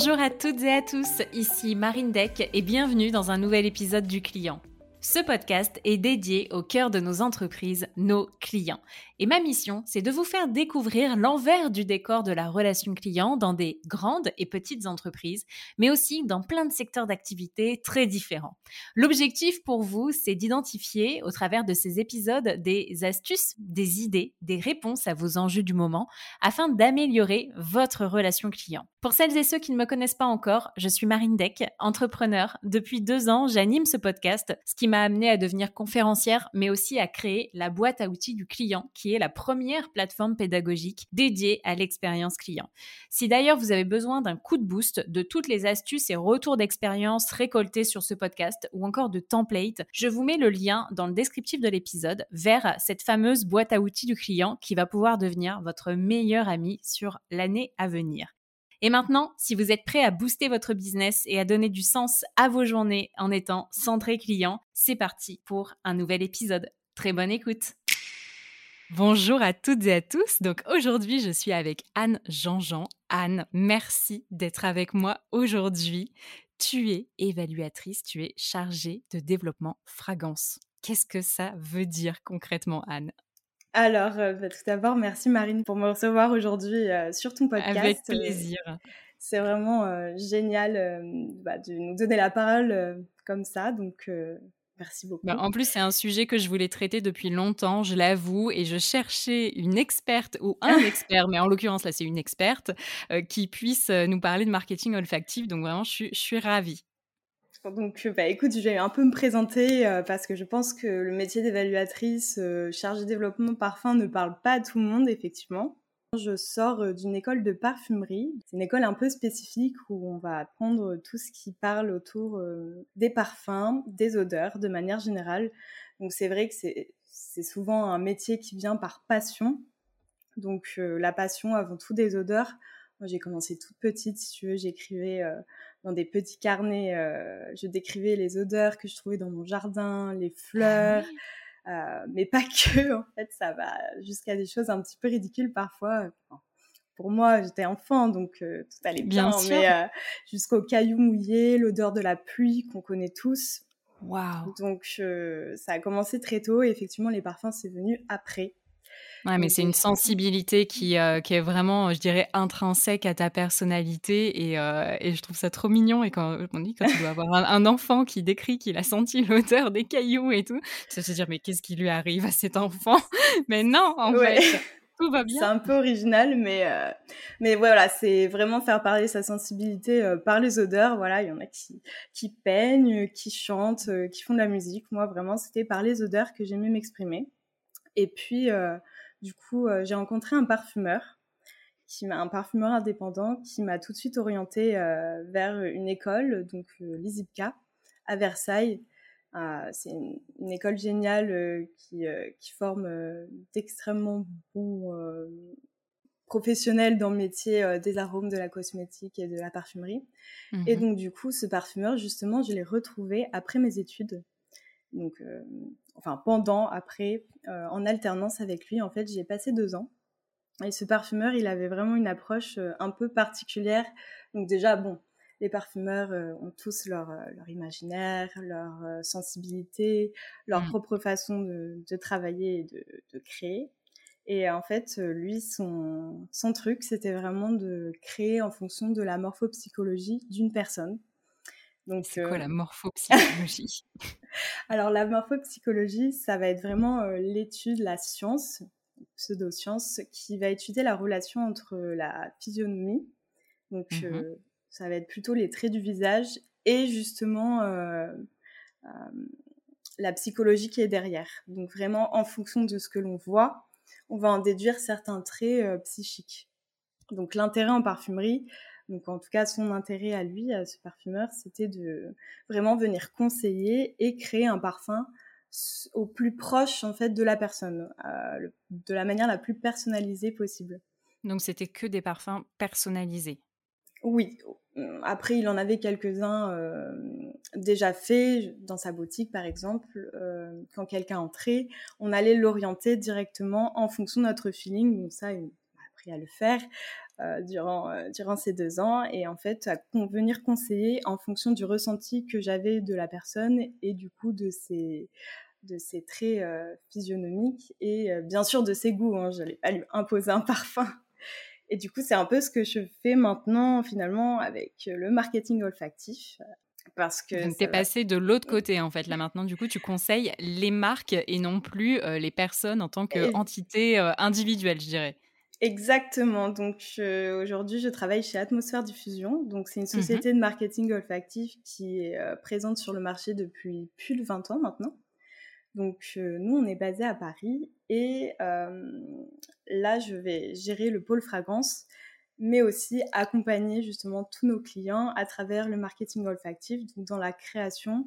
Bonjour à toutes et à tous, ici Marine Deck et bienvenue dans un nouvel épisode du client. Ce podcast est dédié au cœur de nos entreprises, nos clients. Et ma mission, c'est de vous faire découvrir l'envers du décor de la relation client dans des grandes et petites entreprises, mais aussi dans plein de secteurs d'activité très différents. L'objectif pour vous, c'est d'identifier au travers de ces épisodes des astuces, des idées, des réponses à vos enjeux du moment afin d'améliorer votre relation client. Pour celles et ceux qui ne me connaissent pas encore, je suis Marine Deck, entrepreneur. Depuis deux ans, j'anime ce podcast, ce qui m'a amené à devenir conférencière, mais aussi à créer la boîte à outils du client qui la première plateforme pédagogique dédiée à l'expérience client. Si d'ailleurs vous avez besoin d'un coup de boost de toutes les astuces et retours d'expérience récoltés sur ce podcast ou encore de templates, je vous mets le lien dans le descriptif de l'épisode vers cette fameuse boîte à outils du client qui va pouvoir devenir votre meilleur ami sur l'année à venir. Et maintenant, si vous êtes prêt à booster votre business et à donner du sens à vos journées en étant centré client, c'est parti pour un nouvel épisode. Très bonne écoute. Bonjour à toutes et à tous. Donc aujourd'hui, je suis avec Anne Jean-Jean. Anne, merci d'être avec moi aujourd'hui. Tu es évaluatrice, tu es chargée de développement fragrance. Qu'est-ce que ça veut dire concrètement, Anne? Alors, euh, bah, tout d'abord, merci Marine pour me recevoir aujourd'hui euh, sur ton podcast. Avec euh, plaisir. c'est vraiment génial bah, de nous donner la parole comme ça. Donc, Merci beaucoup. Bah, en plus, c'est un sujet que je voulais traiter depuis longtemps, je l'avoue, et je cherchais une experte ou un expert, mais en l'occurrence, là, c'est une experte, euh, qui puisse euh, nous parler de marketing olfactif. Donc, vraiment, je suis, je suis ravie. Donc, bah, écoute, je vais un peu me présenter euh, parce que je pense que le métier d'évaluatrice chargée de développement parfum ne parle pas à tout le monde, effectivement. Je sors euh, d'une école de parfumerie. C'est une école un peu spécifique où on va apprendre tout ce qui parle autour euh, des parfums, des odeurs de manière générale. Donc c'est vrai que c'est souvent un métier qui vient par passion. Donc euh, la passion avant tout des odeurs. Moi j'ai commencé toute petite, si tu veux, j'écrivais dans des petits carnets, je décrivais les odeurs que je trouvais dans mon jardin, les ah fleurs. Euh, mais pas que, en fait, ça va jusqu'à des choses un petit peu ridicules parfois. pour moi, j'étais enfant, donc euh, tout allait bien, mais euh, jusqu'aux cailloux mouillés, l'odeur de la pluie qu'on connaît tous. Donc ça a commencé très tôt et effectivement, les parfums, c'est venu après. Ouais, mais c'est une sensibilité qui, euh, qui est vraiment, je dirais, intrinsèque à ta personnalité et, euh, et je trouve ça trop mignon. Et quand on dit quand tu dois avoir un, enfant qui décrit qu'il a senti l'odeur des cailloux et tout, ça se dire mais qu'est-ce qui lui arrive à cet enfant? Mais non, en fait. Tout va bien. C'est un peu original, mais, euh, mais voilà, c'est vraiment faire parler sa sensibilité par les odeurs. Voilà, il y en a qui, qui peignent, qui chantent, qui font de la musique. Moi, vraiment, c'était par les odeurs que j'aimais m'exprimer. Et puis, du coup, euh, j'ai rencontré un parfumeur, qui m'a un parfumeur indépendant, qui m'a tout de suite orienté euh, vers une école, donc euh, l'ISIPCA, à Versailles. c'est une, école géniale qui, qui, forme d'extrêmement bons professionnels dans le métier des arômes, de la cosmétique et de la parfumerie. Et mmh donc, du coup, ce parfumeur, justement, je l'ai retrouvé après mes études. Donc, enfin pendant, après, euh, en alternance avec lui. En fait, j'ai passé deux ans. Et ce parfumeur, il avait vraiment une approche euh, un peu particulière. Donc déjà, bon, les parfumeurs euh, ont tous leur, leur imaginaire, leur sensibilité, leur mmh. propre façon de, de travailler et de, de, créer. Et en fait, lui, son, son truc, c'était vraiment de créer en fonction de la morphopsychologie d'une personne. C'est quoi la morphopsychologie? Alors la morphopsychologie, ça va être vraiment l'étude, la science, pseudo-science, qui va étudier la relation entre la physionomie, donc mmh ça va être plutôt les traits du visage, et justement la psychologie qui est derrière. Donc vraiment en fonction de ce que l'on voit, on va en déduire certains traits psychiques. Donc l'intérêt en parfumerie, donc en tout cas, son intérêt à lui, à ce parfumeur, c'était de vraiment venir conseiller et créer un parfum au plus proche en fait de la personne, euh, de la manière la plus personnalisée possible. Donc c'était que des parfums personnalisés. Oui. Après, il en avait quelques-uns euh, déjà faits dans sa boutique, par exemple. Euh, quand quelqu'un entrait, on allait l'orienter directement en fonction de notre feeling. Donc ça, il a appris à le faire. Durant, durant ces deux ans et en fait à venir conseiller en fonction du ressenti que j'avais de la personne et du coup de ses, de ses traits physionomiques et bien sûr de ses goûts. Hein. Je n'allais pas lui imposer un parfum. Et du coup, c'est un peu ce que je fais maintenant finalement avec le marketing olfactif. Parce que Donc, t'es passé de l'autre côté, en fait. Là, maintenant, du coup, tu conseilles les marques et non plus les personnes en tant qu'entité individuelle, je dirais. Exactement. Donc, aujourd'hui, je travaille chez Atmosphère Diffusion. Donc, c'est une mmh société de marketing olfactif qui est présente sur le marché depuis plus de 20 ans maintenant. Donc, nous, on est basé à Paris et là, je vais gérer le pôle fragrance mais aussi accompagner justement tous nos clients à travers le marketing olfactif, donc dans la création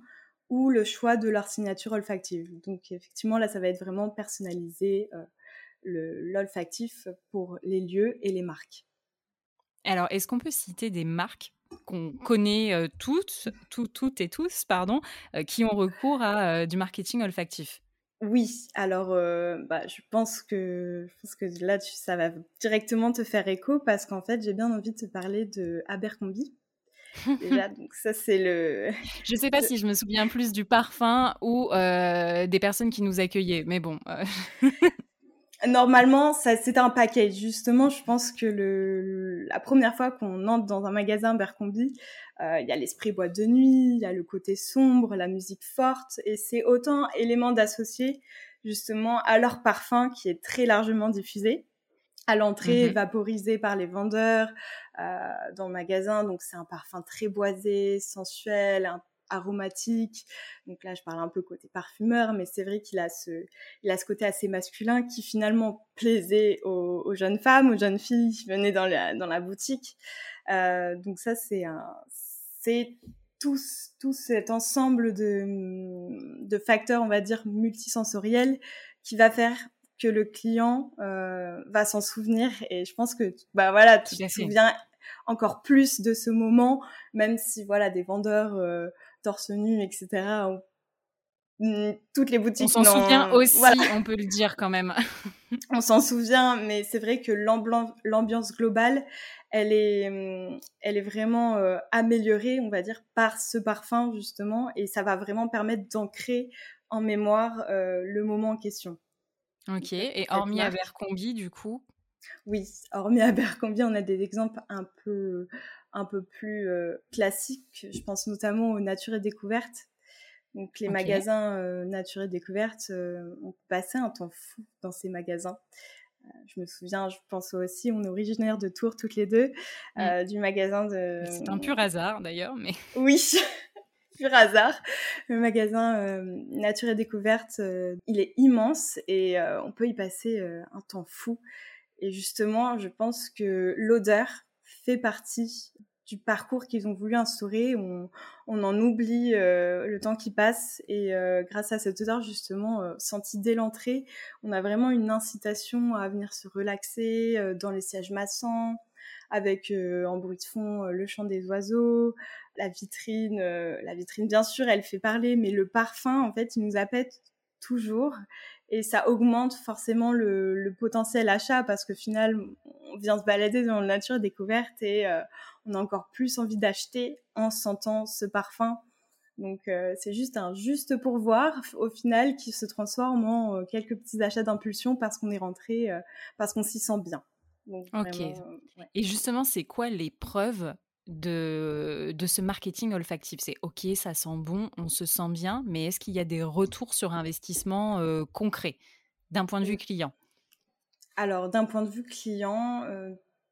ou le choix de leur signature olfactive. Donc effectivement, là, ça va être vraiment personnalisé euh, l'olfactif pour les lieux et les marques. Alors, est-ce qu'on peut citer des marques qu'on connaît euh, toutes, toutes et tous, pardon, euh, qui ont recours à du marketing olfactif? Oui, alors euh, bah, je pense que je pense que là ça va directement te faire écho parce qu'en fait j'ai bien envie de te parler de Abercrombie. Déjà, donc ça c'est le. Je sais pas si je me souviens plus du parfum ou euh, des personnes qui nous accueillaient, mais bon. Euh. Normalement, ça c'est un package. Justement, je pense que le, la première fois qu'on entre dans un magasin Abercrombie, euh, il y a l'esprit boîte de nuit, il y a le côté sombre, la musique forte, et c'est autant éléments d'associer justement à leur parfum qui est très largement diffusé à l'entrée, mmh vaporisé par les vendeurs euh, dans le magasin. Donc c'est un parfum très boisé, sensuel, aromatique. Donc là, je parle un peu côté parfumeur, mais c'est vrai qu'il a ce, il a ce côté assez masculin qui finalement plaisait aux, aux jeunes femmes, aux jeunes filles qui venaient dans la, dans la boutique. Euh, donc ça, c'est un, c'est tout, tout cet ensemble de, de, facteurs, on va dire, multisensoriels qui va faire que le client euh, va s'en souvenir. Et je pense que, bah voilà, tu te souviens encore plus de ce moment, même si, voilà, des vendeurs euh, torse nu, etc., toutes les boutiques. On s'en souvient aussi, on peut le dire quand même. on s'en souvient, mais c'est vrai que l'ambiance globale, elle est, hum, elle est vraiment euh, améliorée, on va dire, par ce parfum justement, et ça va vraiment permettre d'ancrer en mémoire euh, le moment en question. Ok, et hormis Abercrombie, du coup? Oui, hormis Abercrombie, on a des exemples un peu, un peu plus euh, classiques. Je pense notamment aux Nature et Découvertes. Donc les magasins Nature et Découvertes, on passait un temps fou dans ces magasins je me souviens, je pense aussi, on est originaire de Tours toutes les deux, mm. euh, du magasin de. C'est un pur hasard d'ailleurs, mais. Oui, pur hasard. Le magasin euh, Nature et Découverte, euh, il est immense et on peut y passer un temps fou. Et justement, je pense que l'odeur partie du parcours qu'ils ont voulu instaurer. On, en oublie euh, le temps qui passe et euh, grâce à cette odeur justement euh, sentie dès l'entrée, on a vraiment une incitation à venir se relaxer dans les sièges massants avec en bruit de fond le chant des oiseaux, la vitrine, la vitrine bien sûr elle fait parler, mais le parfum en fait il nous appelle toujours et ça augmente forcément le, potentiel achat parce que finalement on vient se balader dans la nature découverte et on a encore plus envie d'acheter en sentant ce parfum. Donc euh, c'est juste un juste pour voir au final qui se transforme en euh, quelques petits achats d'impulsion parce qu'on est rentré, euh, parce qu'on s'y sent bien. ok. Et justement, c'est quoi les preuves de, de ce marketing olfactif C'est ok, ça sent bon, on se sent bien, mais est-ce qu'il y a des retours sur investissement concrets d'un point de vue client? Alors d'un point de vue client,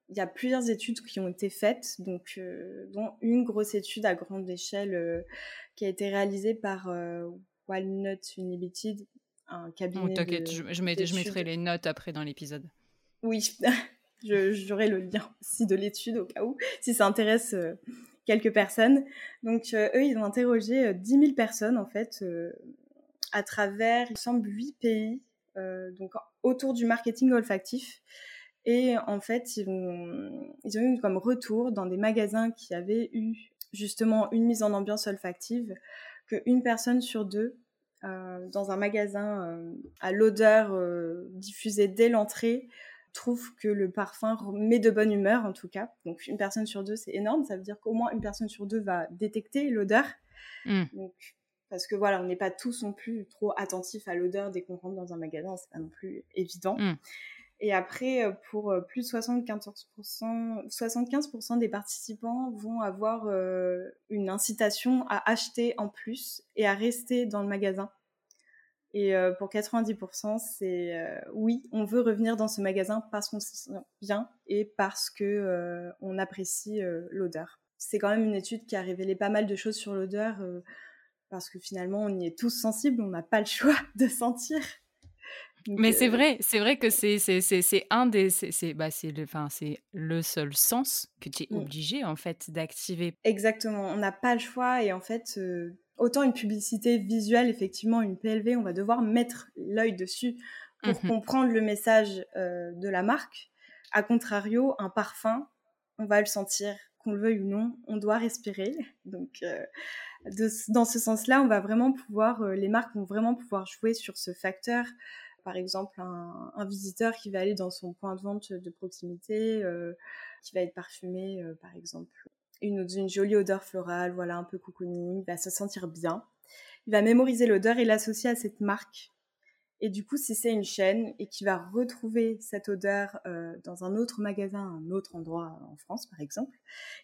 il y a plusieurs études qui ont été faites, donc, euh, dont une grosse étude à grande échelle euh, qui a été réalisée par euh, Walnut Unlimited, un cabinet. Oh, T'inquiète, je, je, mettrai les notes après dans l'épisode. Oui, j'aurai le lien aussi de l'étude au cas où, si ça intéresse quelques personnes. Donc, eux, ils ont interrogé 10 000 personnes, en fait, à travers, il semble, 8 pays, donc autour du marketing olfactif. Et en fait, ils ont, ils ont eu comme retour dans des magasins qui avaient eu justement une mise en ambiance olfactive qu'une personne sur deux euh, dans un magasin euh, à l'odeur euh, diffusée dès l'entrée trouve que le parfum met de bonne humeur en tout cas. Donc une personne sur deux, c'est énorme. Ça veut dire qu'au moins une personne sur deux va détecter l'odeur. Mmh. parce que voilà, on n'est pas tous non plus trop attentifs à l'odeur dès qu'on rentre dans un magasin, c'est pas non plus évident. Mmh. Et après, euh, pour euh, plus de 75%, 75% des participants vont avoir euh, une incitation à acheter en plus et à rester dans le magasin. Et pour 90%, c'est oui, on veut revenir dans ce magasin parce qu'on se sent bien et parce que on apprécie l'odeur. C'est quand même une étude qui a révélé pas mal de choses sur l'odeur parce que finalement, on y est tous sensibles, on n'a pas le choix de sentir. Mais c'est vrai, c'est vrai que c'est c'est un des c'est bah c'est le enfin c'est le seul sens que tu es mmh. obligé en fait d'activer. Exactement, on n'a pas le choix et en fait autant une publicité visuelle effectivement une PLV, on va devoir mettre l'œil dessus pour mmh comprendre le message de la marque. A contrario, un parfum, on va le sentir qu'on le veuille ou non, on doit respirer. Donc dans ce sens-là, on va vraiment pouvoir les marques vont vraiment pouvoir jouer sur ce facteur par exemple un, visiteur qui va aller dans son point de vente de proximité, euh, qui va être parfumé, euh, par exemple, une, une jolie odeur florale, voilà, un peu cocooning, il va se sentir bien. Il va mémoriser l'odeur et l'associer à cette marque. Et du coup, si c'est une chaîne et qui va retrouver cette odeur euh, dans un autre magasin, un autre endroit en France par exemple,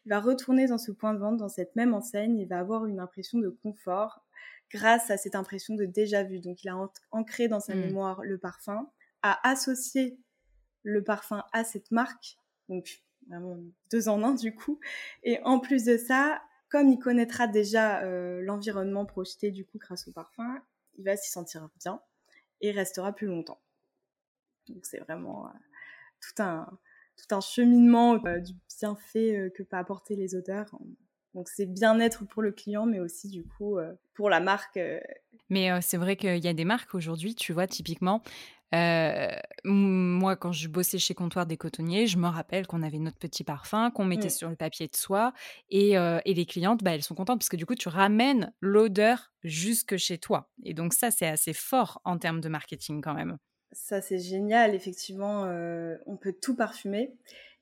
il va retourner dans ce point de vente, dans cette même enseigne, il va avoir une impression de confort grâce à cette impression de déjà vu. Donc il a ancré dans sa mmh. mémoire le parfum, a associé le parfum à cette marque, donc vraiment deux en un du coup. Et en plus de ça, comme il connaîtra déjà euh, l'environnement projeté du coup grâce au parfum, il va s'y sentir bien et restera plus longtemps. Donc c'est vraiment euh, tout un tout un cheminement euh, du bienfait que peut apporter les odeurs donc c'est bien-être pour le client, mais aussi du coup pour la marque. Mais c'est vrai qu'il y a des marques aujourd'hui, tu vois, typiquement, moi, quand je bossais chez Comptoir des Cotonniers, je me rappelle qu'on avait notre petit parfum qu'on mettait mmh. sur le papier de soie et, et les clientes, bah, elles sont contentes parce que du coup, tu ramènes l'odeur jusque chez toi. Et donc ça, c'est assez fort en termes de marketing quand même. Ça, c'est génial. Effectivement, on peut tout parfumer.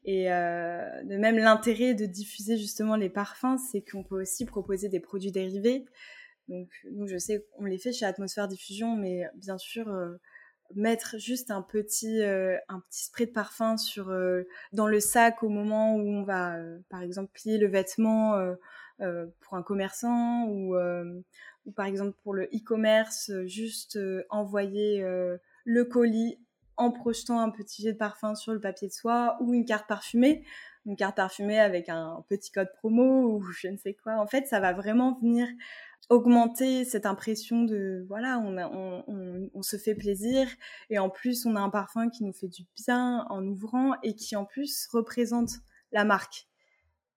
Et euh, de même, l'intérêt de diffuser justement les parfums, c'est qu'on peut aussi proposer des produits dérivés. Donc, nous, je sais qu'on les fait chez Atmosphère Diffusion, mais bien sûr, euh, mettre juste un petit, euh, un petit spray de parfum sur, euh, dans le sac au moment où on va, euh, par exemple, plier le vêtement pour un commerçant ou, ou, par exemple, pour le e-commerce, juste envoyer le colis en projetant un petit jet de parfum sur le papier de soie ou une carte parfumée, une carte parfumée avec un petit code promo ou je ne sais quoi. En fait, ça va vraiment venir augmenter cette impression de voilà, on, on, se fait plaisir et en plus on a un parfum qui nous fait du bien en ouvrant et qui en plus représente la marque.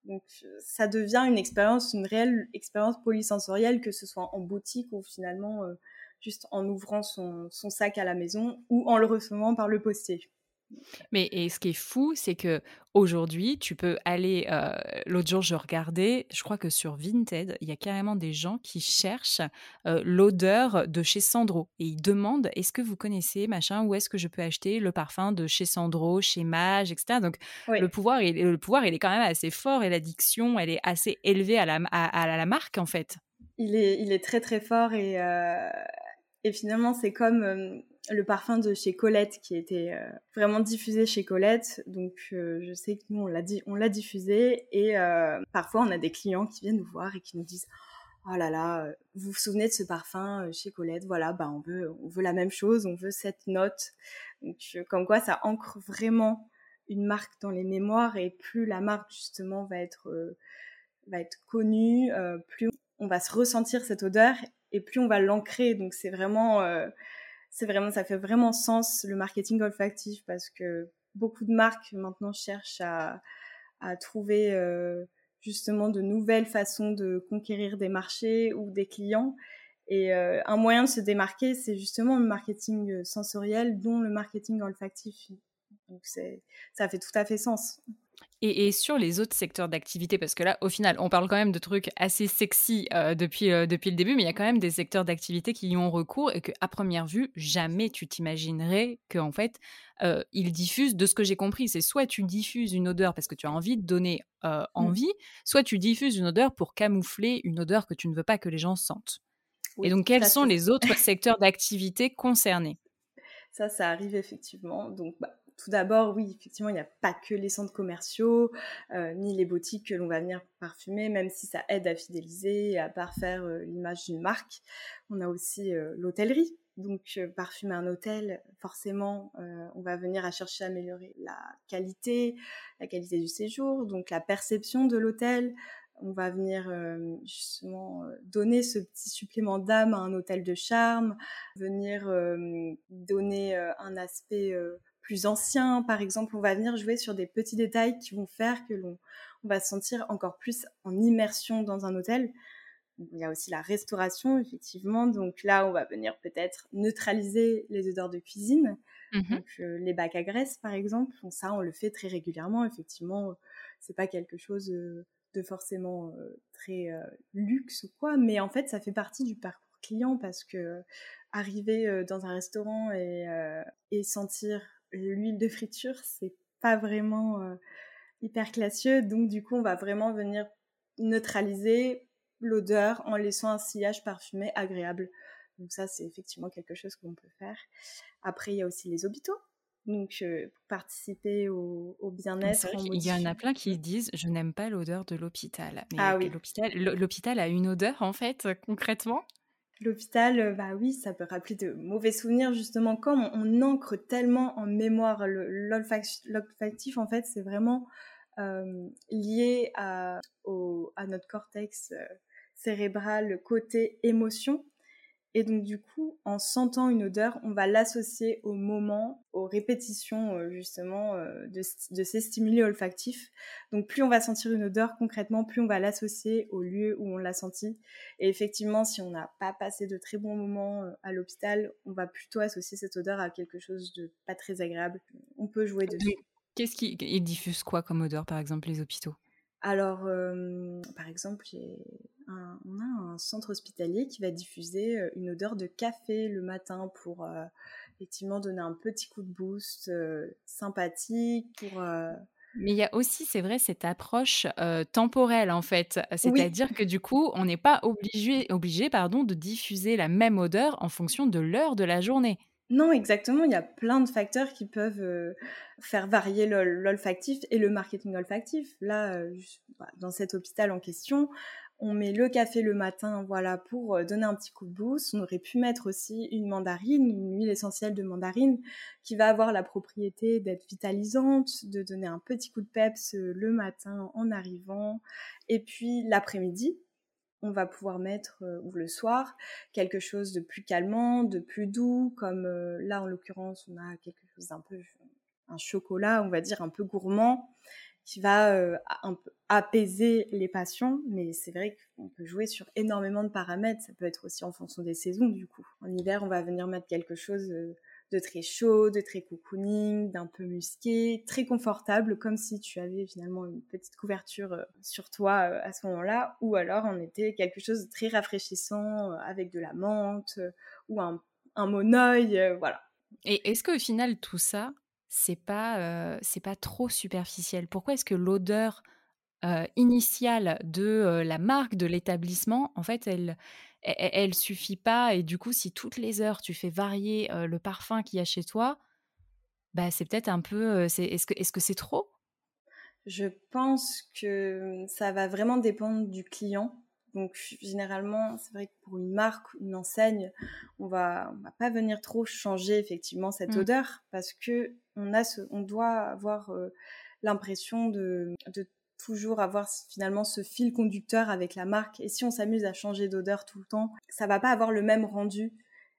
Donc ça devient une expérience, une réelle expérience polysensorielle, que ce soit en boutique ou finalement euh, juste en ouvrant son, sac à la maison ou en le recevant par le postier. Mais et ce qui est fou, c'est que aujourd'hui, tu peux aller. Euh, l'autre jour, je regardais, je crois que sur Vinted, il y a carrément des gens qui cherchent euh, l'odeur de chez Sandro et ils demandent est-ce que vous connaissez machin où est-ce que je peux acheter le parfum de chez Sandro, chez Mage, etc. Donc le pouvoir, il, le pouvoir, il est quand même assez fort et l'addiction, elle est assez élevée à la, à, la marque en fait. Il est, il est très très fort et euh, et finalement, c'est comme le parfum de chez Colette qui était euh, vraiment diffusé chez Colette. Donc, euh, je sais que nous, on l'a, diffusé. Et parfois, on a des clients qui viennent nous voir et qui nous disent Oh là là, vous vous souvenez de ce parfum chez Colette? Voilà, bah, on, veut, on veut la même chose, on veut cette note. Donc, comme quoi, ça ancre vraiment une marque dans les mémoires. Et plus la marque, justement, va être, va être connue, plus on va se ressentir cette odeur et plus on va l'ancrer. Donc c'est vraiment, euh, c'est vraiment, ça fait vraiment sens le marketing olfactif parce que beaucoup de marques maintenant cherchent à, à trouver euh, justement de nouvelles façons de conquérir des marchés ou des clients. Et euh, un moyen de se démarquer, c'est justement le marketing sensoriel, dont le marketing olfactif Donc ça fait tout à fait sens. Et, sur les autres secteurs d'activité, parce que là, au final, on parle quand même de trucs assez sexy euh, depuis, euh, depuis le début, mais il y a quand même des secteurs d'activité qui y ont recours et qu'à première vue, jamais tu t'imaginerais qu'en fait, euh, ils diffusent, de ce que j'ai compris, c'est soit tu diffuses une odeur parce que tu as envie de donner mmh. envie, soit tu diffuses une odeur pour camoufler une odeur que tu ne veux pas que les gens sentent. et donc, quels sont les autres secteurs d'activité concernés? Ça, ça arrive effectivement. Donc, bah, tout d'abord, oui, effectivement, il n'y a pas que les centres commerciaux, euh, ni les boutiques que l'on va venir parfumer, même si ça aide à fidéliser à parfaire euh, l'image d'une marque. On a aussi euh, l'hôtellerie. Donc, parfumer un hôtel, forcément, on va venir à chercher à améliorer la qualité, la qualité du séjour, donc la perception de l'hôtel, on va venir justement donner ce petit supplément d'âme à un hôtel de charme, venir donner un aspect plus anciens, par exemple, on va venir jouer sur des petits détails qui vont faire que l'on va se sentir encore plus en immersion dans un hôtel. Il y a aussi la restauration, effectivement. Donc là, on va venir peut-être neutraliser les odeurs de cuisine. Mmh Donc, euh, les bacs à graisse, par exemple, ça, on le fait très régulièrement. Effectivement, c'est pas quelque chose euh, de forcément euh, très luxe ou quoi, mais en fait, ça fait partie du parcours client parce que arriver dans un restaurant et, et sentir l'huile de friture, c'est pas vraiment euh, hyper classieux. Donc, du coup, on va vraiment venir neutraliser l'odeur en laissant un sillage parfumé agréable. Donc, ça, c'est effectivement quelque chose qu'on peut faire. Après, il y a aussi les hôpitaux. Donc, euh, pour participer au, bien-être. Il y en a plein qui disent Je n'aime pas l'odeur de l'hôpital. ah oui. L'hôpital a une odeur, en fait, concrètement L'hôpital, euh, bah oui, ça peut rappeler de mauvais souvenirs justement. Comme on, ancre tellement en mémoire l'olfactif, en fait, c'est vraiment euh, lié à, notre cortex euh, cérébral côté émotion. Et donc du coup, en sentant une odeur, on va l'associer au moment, aux répétitions euh, justement euh, de, ces stimuli olfactifs. Donc plus on va sentir une odeur concrètement, plus on va l'associer au lieu où on l'a senti. Et effectivement, si on n'a pas passé de très bons moments euh, à l'hôpital, on va plutôt associer cette odeur à quelque chose de pas très agréable. On peut jouer dessus. Qu'est-ce qui ils diffusent quoi comme odeur, par exemple, les hôpitaux? Alors, par exemple, on a un centre hospitalier qui va diffuser une odeur de café le matin pour effectivement donner un petit coup de boost sympathique pour mais il y a aussi, c'est vrai, cette approche temporelle en fait. C'est-à-dire que du coup, on n'est pas obligé, obligé pardon, de diffuser la même odeur en fonction de l'heure de la journée. Non, exactement. Il y a plein de facteurs qui peuvent euh, faire varier l'olfactif et le marketing olfactif. Là, euh, bah, dans cet hôpital en question, on met le café le matin, voilà, pour euh, donner un petit coup de boost. On aurait pu mettre aussi une mandarine, une huile essentielle de mandarine, qui va avoir la propriété d'être vitalisante, de donner un petit coup de peps le matin en arrivant. Et puis l'après-midi, on va pouvoir mettre, euh, ou le soir, quelque chose de plus calmant, de plus doux, comme euh, là en l'occurrence on a quelque chose d'un peu, un chocolat, on va dire un peu gourmand, qui va un peu apaiser les passions, mais c'est vrai qu'on peut jouer sur énormément de paramètres, ça peut être aussi en fonction des saisons du coup. En hiver on va venir mettre quelque chose de très chaud, de très cocooning, d'un peu musqué, très confortable, comme si tu avais finalement une petite couverture sur toi à ce moment-là, ou alors on était quelque chose de très rafraîchissant avec de la menthe ou un, un monoeil, voilà. Et est-ce qu'au final tout ça, c'est pas c'est pas trop superficiel Pourquoi est-ce que l'odeur initiale de la marque, de l'établissement, en fait, elle, elle, suffit pas. Et du coup, si toutes les heures tu fais varier le parfum qu'il y a chez toi, bah c'est peut-être un peu. est-ce que est-ce que c'est trop? Je pense que ça va vraiment dépendre du client. Donc généralement, c'est vrai que pour une marque, une enseigne, on va on va pas venir trop changer effectivement cette mmh. odeur parce que on a ce, on doit avoir l'impression de, de toujours avoir finalement ce fil conducteur avec la marque. Et si on s'amuse à changer d'odeur tout le temps, ça va pas avoir le même rendu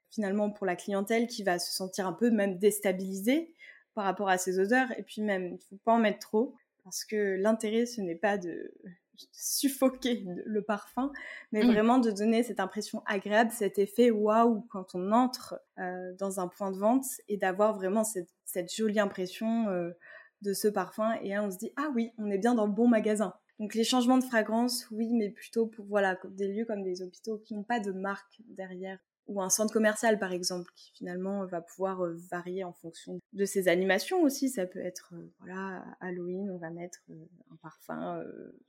finalement pour la clientèle qui va se sentir un peu même déstabilisée par rapport à ces odeurs. Et puis même, il faut pas en mettre trop parce que l'intérêt, ce n'est pas de suffoquer le parfum, mais Mmh. vraiment de donner cette impression agréable, cet effet waouh quand on entre euh, dans un point de vente et d'avoir vraiment cette, cette jolie impression euh, de ce parfum. Et là, on se dit, ah oui, on est bien dans le bon magasin. Donc les changements de fragrance, oui, mais plutôt pour voilà, des lieux comme des hôpitaux qui n'ont pas de marque derrière. Ou un centre commercial par exemple qui finalement va pouvoir euh, varier en fonction de ses animations aussi. Ça peut être euh, voilà Halloween on va mettre euh, un parfum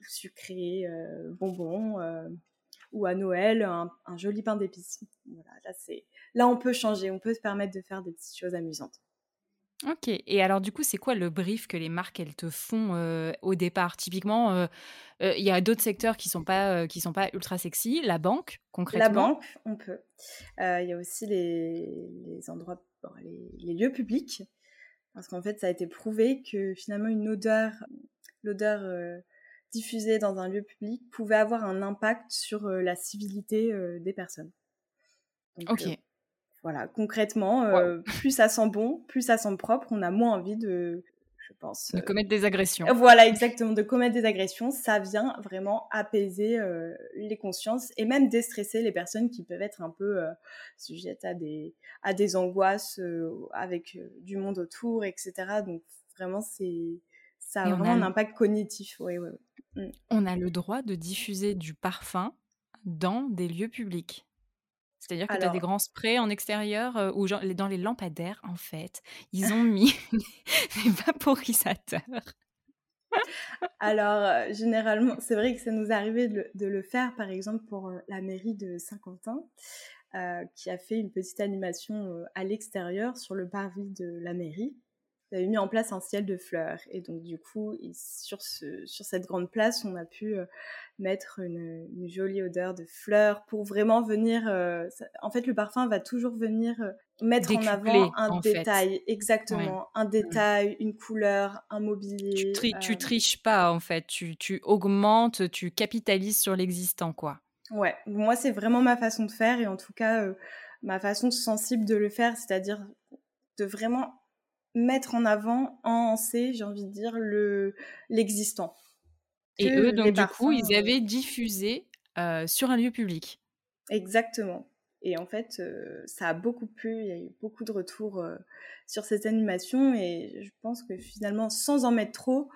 sucré bonbon ou à Noël un, joli pain d'épices. Voilà là là on peut changer. On peut se permettre de faire des petites choses amusantes Ok. Et alors, du coup, c'est quoi le brief que les marques elles te font euh, au départ? Typiquement, euh, euh, il y a d'autres secteurs qui sont pas qui sont pas ultra sexy. La banque, concrètement. la banque on peut il y a aussi les, les endroits bon, les, les lieux publics parce qu'en fait ça a été prouvé que finalement une odeur l'odeur diffusée dans un lieu public pouvait avoir un impact sur la civilité des personnes. Donc, Ok. Voilà, concrètement, euh, plus ça sent bon, plus ça sent propre, on a moins envie de, je pense. De euh, commettre des agressions. voilà, exactement, de commettre des agressions, ça vient vraiment apaiser euh, les consciences et même déstresser les personnes qui peuvent être un peu euh, sujettes à des, à des angoisses euh, avec du monde autour, etc. Donc vraiment, c'est ça a Et vraiment a un impact cognitif. Oui. On a le droit de diffuser du parfum dans des lieux publics. C'est-à-dire que tu as des grands sprays en extérieur euh, ou genre, dans les lampadaires, en fait, ils ont mis des vaporisateurs. alors euh, généralement, c'est vrai que ça nous est arrivé de le, de le faire, par exemple, pour euh, la mairie de Saint-Quentin, euh, qui a fait une petite animation à l'extérieur sur le parvis de la mairie. Ils avaient mis en place un ciel de fleurs. Et donc, du coup, sur, ce, sur cette grande place, on a pu euh, mettre une, une jolie odeur de fleurs pour vraiment venir. euh, ça- en fait, le parfum va toujours venir euh, mettre en avant un en fait. détail. Exactement. Un détail, une couleur, un Tu, mobilier. tu triches pas, en fait. Tu, tu augmentes, tu capitalises sur l'existant, quoi. Ouais, moi c'est vraiment ma façon de faire et en tout cas euh, ma façon sensible de le faire, c'est-à-dire de vraiment mettre en avant, enhancer, j'ai envie de dire, le l'existant. Et eux, donc, du coup, ils euh, avaient diffusé euh, sur un lieu public. Exactement. Et en fait, euh, ça a beaucoup plu, il y a eu beaucoup de retours euh, sur cette animation et je pense que finalement, sans en mettre trop,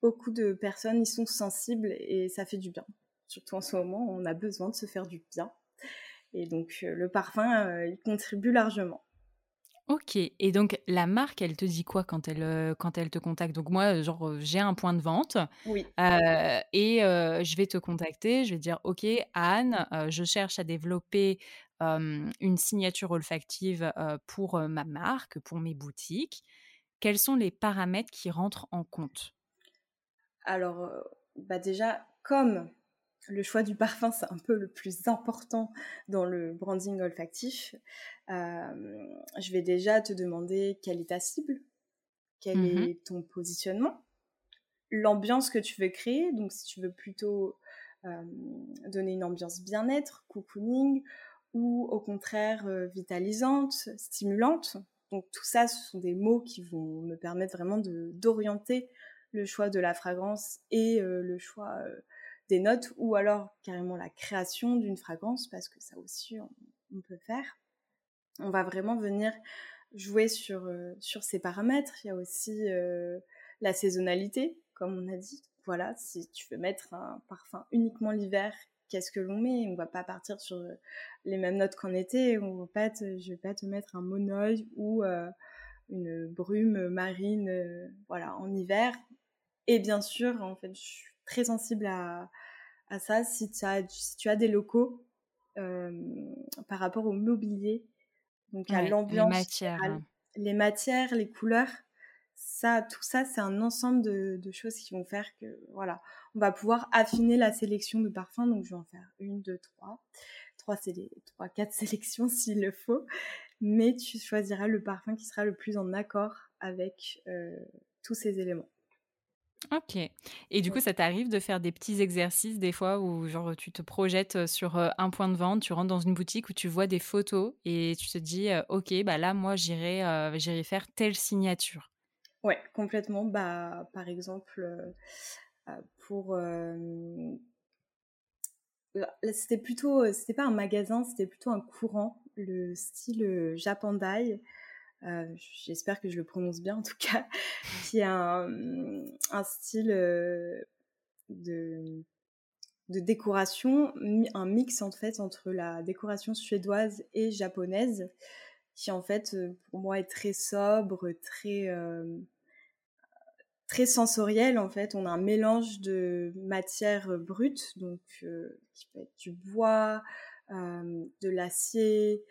beaucoup de personnes y sont sensibles et ça fait du bien. Surtout en ce moment, on a besoin de se faire du bien. Et donc, le parfum, il contribue largement. Ok, et donc la marque, elle te dit quoi quand elle, euh, quand elle te contacte? Donc moi, euh, genre, euh, j'ai un point de vente Oui, euh, et je vais te contacter, je vais dire, ok, Anne, je cherche à développer une signature olfactive pour ma marque, pour mes boutiques. Quels sont les paramètres qui rentrent en compte? Alors bah déjà, comme le choix du parfum, c'est un peu le plus important dans le branding olfactif, euh, je vais déjà te demander quelle est ta cible, quel Mhm. est ton positionnement, l'ambiance que tu veux créer, donc si tu veux plutôt euh, donner une ambiance bien-être, cocooning, ou au contraire euh, vitalisante, stimulante. Donc tout ça, ce sont des mots qui vont me permettre vraiment d'orienter le choix de la fragrance et le choix des notes, ou alors carrément la création d'une fragrance, parce que ça aussi on, peut faire. On va vraiment venir jouer sur, euh, sur ces paramètres. Il y a aussi euh, la saisonnalité, comme on a dit. Voilà, si tu veux mettre un parfum uniquement l'hiver, qu'est-ce que l'on met? On va pas partir sur euh, les mêmes notes qu'en été. On va pas te, je vais pas te mettre un monoeil ou une brume marine, voilà, en hiver. Et bien sûr, en fait, je très sensible à, à ça. Si tu as, si tu as des locaux euh, par rapport au mobilier, donc à les l'ambiance, matières. à l- les matières, les couleurs, ça, tout ça, c'est un ensemble de, de choses qui vont faire que, voilà, on va pouvoir affiner la sélection de parfums. Donc, je vais en faire une, deux, trois, trois, sélé- trois quatre sélections s'il le faut. Mais tu choisiras le parfum qui sera le plus en accord avec euh, tous ces éléments. Ok. Et du coup, ça t'arrive de faire des petits exercices des fois où genre tu te projettes sur euh, un point de vente, tu rentres dans une boutique où tu vois des photos et tu te dis euh, ok bah là moi j'irai euh, j'irai faire telle signature. Ouais, complètement. Bah, par exemple, euh, pour c'était plutôt c'était pas un magasin c'était plutôt un courant le style Japandai euh, j'espère que je le prononce bien en tout cas, qui est un, style euh, de, décoration, un mix en fait entre la décoration suédoise et japonaise, qui en fait euh, pour moi est très sobre, très très sensoriel en fait. On a un mélange de matières brutes, donc qui peut être du bois, de l'acier,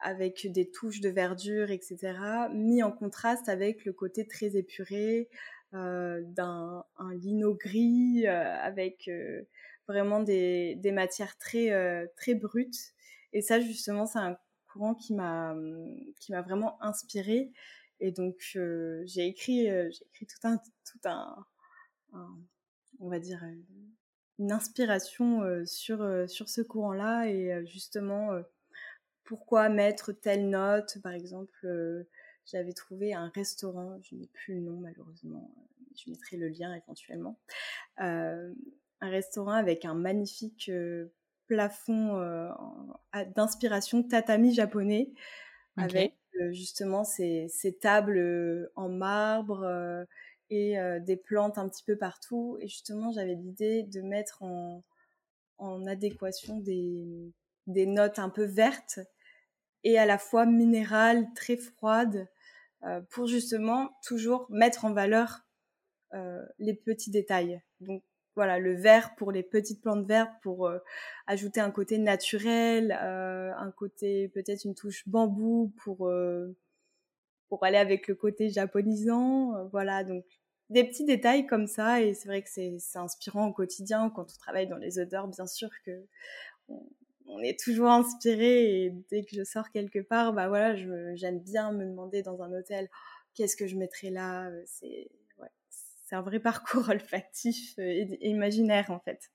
avec des touches de verdure, etc., mis en contraste avec le côté très épuré euh, d'un lino gris euh, avec euh, vraiment des, matières très, très brutes. Et ça, justement, c'est un courant qui m'a vraiment inspirée. Et donc, j'ai écrit, écrit tout un, tout un, on va dire, une inspiration sur, sur ce courant-là. Et justement, pourquoi mettre telle note. Par exemple, euh, j'avais trouvé un restaurant, je n'ai plus le nom malheureusement, euh, je mettrai le lien éventuellement, euh, un restaurant avec un magnifique plafond d'inspiration tatami japonais, avec justement ces, tables en marbre et des plantes un petit peu partout. Et justement, j'avais l'idée de mettre en, adéquation des, des notes un peu vertes et à la fois minérale, très froide, euh, pour justement toujours mettre en valeur euh, les petits détails. Donc voilà, le vert pour les petites plantes vertes, pour euh, ajouter un côté naturel, un côté peut-être une touche bambou pour pour aller avec le côté japonisant. voilà, donc des petits détails comme ça et c'est vrai que c'est inspirant au quotidien quand on travaille dans les odeurs bien sûr que est toujours inspiré et dès que je sors quelque part, bah voilà, j'aime bien me demander dans un hôtel qu'est-ce que je mettrais là? Euh, c'est ouais, un vrai parcours olfactif euh, et, imaginaire en fait.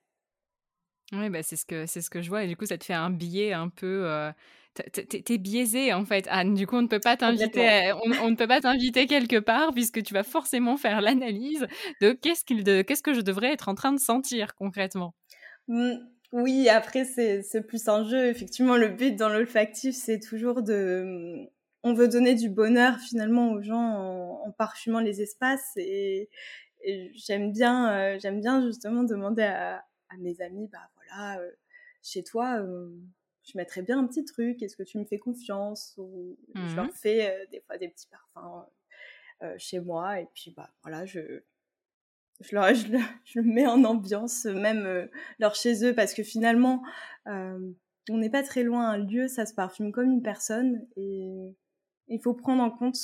Oui, bah c'est ce que c'est ce que je vois et du coup ça te fait un biais un peu. Euh, T'es biaisé en fait, Anne. Du coup, on ne peut pas t'inviter, on, ne peut pas t'inviter quelque part puisque tu vas forcément faire l'analyse de qu'est-ce qu'il de qu'est-ce que je devrais être en train de sentir concrètement. Mmh. Oui, après, c'est plus un jeu. Effectivement, le but dans l'olfactif, c'est toujours de... On veut donner du bonheur finalement aux gens en, parfumant les espaces. Et, j'aime bien, euh, j'aime bien justement demander à, mes amis, bah voilà, euh, chez toi, euh, je mettrais bien un petit truc. Est-ce que tu me fais confiance? Ou je leur mmh fais des fois des petits parfums chez moi. Et puis, bah voilà, je je, leur, je, je, le mets en ambiance, même euh, leur chez eux, parce que finalement, euh, on n'est pas très loin. Un lieu, ça se parfume comme une personne, et il faut prendre en compte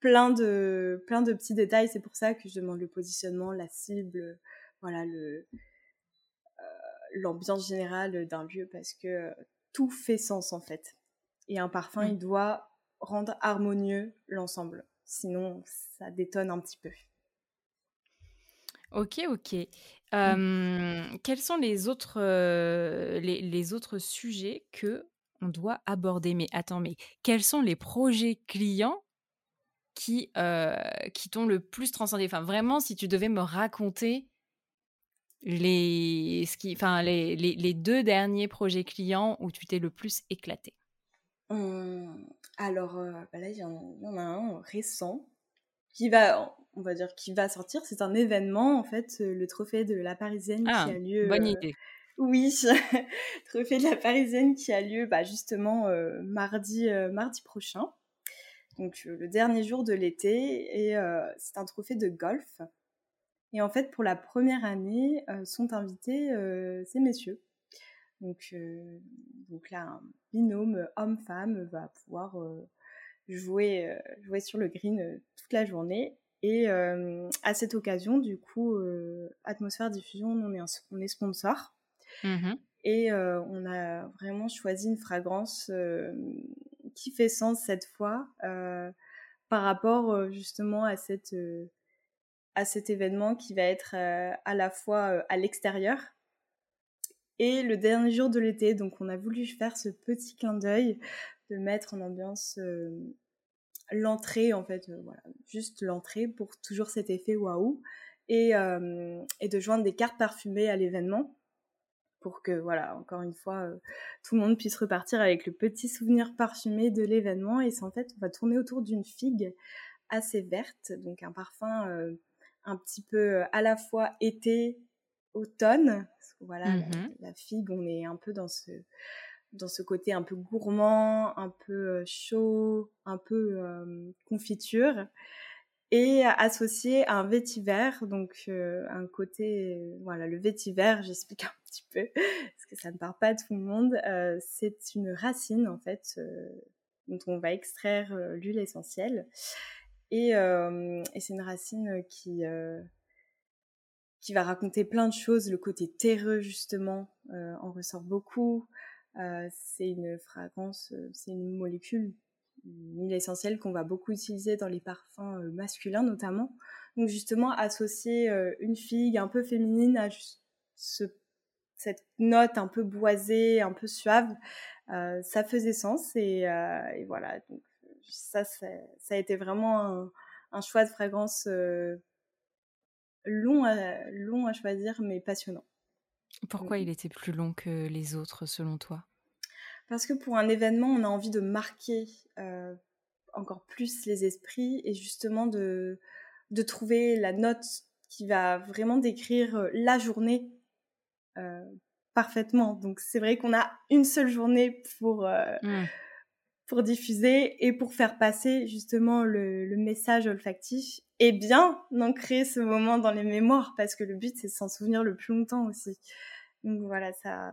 plein de, plein de petits détails. C'est pour ça que je demande le positionnement, la cible, voilà, le, euh, l'ambiance générale d'un lieu, parce que tout fait sens en fait. Et un parfum, il doit rendre harmonieux l'ensemble. Sinon, ça détonne un petit peu. Ok, ok. Mmh. quels sont les autres, les, autres sujets que on doit aborder? Mais attends, mais quels sont les projets clients qui, qui t'ont le plus transcendé? Enfin, vraiment, si tu devais me raconter les, ce qui, enfin, les, les, deux derniers projets clients où tu t'es le plus éclaté? Mmh. alors, bah là, il y, en a un récent qui va, on va dire, qui va sortir. C'est un événement, en fait, euh, le trophée de la Parisienne qui ah, a lieu. Bonne euh, idée. Oui, trophée de la Parisienne qui a lieu bah, justement euh, mardi, mardi prochain. Donc le dernier jour de l'été. Et c'est un trophée de golf. Et en fait, pour la première année, sont invités ces messieurs. Donc, donc là, un binôme homme-femme va pouvoir jouer, jouer sur le green toute la journée et euh, à cette occasion, du coup, euh, Atmosphère Diffusion, on est, on est sponsor. Mmh et euh, on a vraiment choisi une fragrance qui fait sens cette fois par rapport justement à, cette, à cet événement qui va être à la fois à l'extérieur et le dernier jour de l'été. Donc on a voulu faire ce petit clin d'œil de mettre en ambiance l'entrée, en fait, euh, voilà, juste l'entrée pour toujours cet effet waouh. et, et de joindre des cartes parfumées à l'événement pour que, voilà, encore une fois, tout le monde puisse repartir avec le petit souvenir parfumé de l'événement. Et c'est en fait, on va tourner autour d'une figue assez verte, donc un parfum un petit peu à la fois été, automne. voilà, la, mmh la, figue, on est un peu dans ce, dans ce côté un peu gourmand, un peu chaud, un peu confiture et associé à un vétiver, donc un côté, voilà, le vétiver, j'explique un petit peu, parce que ça ne part pas à tout le monde, c'est une racine, en fait, dont on va extraire l'huile essentielle, et, et c'est une racine qui, qui va raconter plein de choses, le côté terreux, justement, en ressort beaucoup, c'est une fragrance, c'est une molécule une huile essentielle qu'on va beaucoup utiliser dans les parfums euh, masculins notamment. Donc justement, associer euh, une figue un peu féminine à ce, cette note un peu boisée, un peu suave, euh, ça faisait sens et, et voilà. Donc ça, ça, a été vraiment un, choix de fragrance long, à, long à choisir, mais passionnant. Pourquoi il était plus long que les autres selon toi? Parce que pour un événement, on a envie de marquer euh, encore plus les esprits et justement de, de trouver la note qui va vraiment décrire la journée euh, parfaitement. Donc c'est vrai qu'on a une seule journée pour, mmh. pour diffuser et pour faire passer justement le, le message olfactif et bien ancrer ce moment dans les mémoires parce que le but c'est de s'en souvenir le plus longtemps aussi. Donc voilà, ça,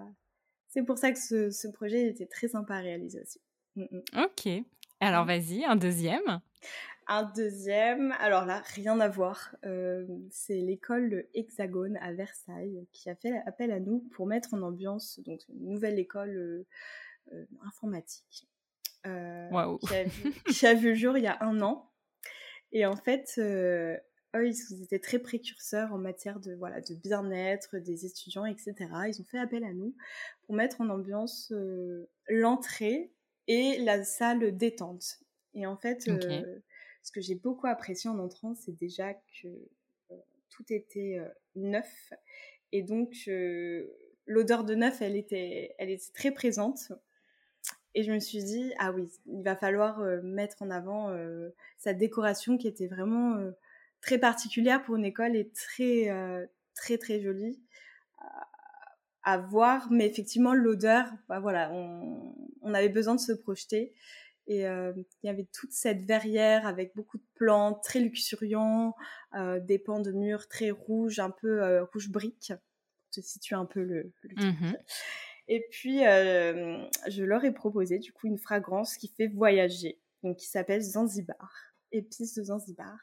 c'est pour ça que ce, projet était très sympa à réaliser aussi. Mm, mm. Ok. Alors vas-y, un deuxième. Un deuxième, alors là, rien à voir. Euh, c'est l'école Hexagone à Versailles qui a fait appel à nous pour mettre en ambiance donc une nouvelle école euh, euh, informatique wow. qui, qui, a vu, le jour il y a un an. Et en fait, eux, ils étaient très précurseurs en matière de, voilà, de bien-être des étudiants, etc. Ils ont fait appel à nous pour mettre en ambiance euh, l'entrée et la salle détente. Et en fait, euh, ce que j'ai beaucoup apprécié en entrant, c'est déjà que euh, tout était neuf. Et donc, l'odeur de neuf, elle était, elle était très présente. Et je me suis dit, ah oui, il va falloir mettre en avant sa décoration qui était vraiment très particulière pour une école et très, euh, très, très jolie à, voir. Mais effectivement, l'odeur, bah voilà, on, avait besoin de se projeter. Et euh, il y avait toute cette verrière avec beaucoup de plantes, très luxuriants, euh, des pans de murs très rouges, un peu rouge brique, pour te situer un peu le, mmh Et puis, je leur ai proposé du coup une fragrance qui fait voyager, donc qui s'appelle Zanzibar, épices de Zanzibar.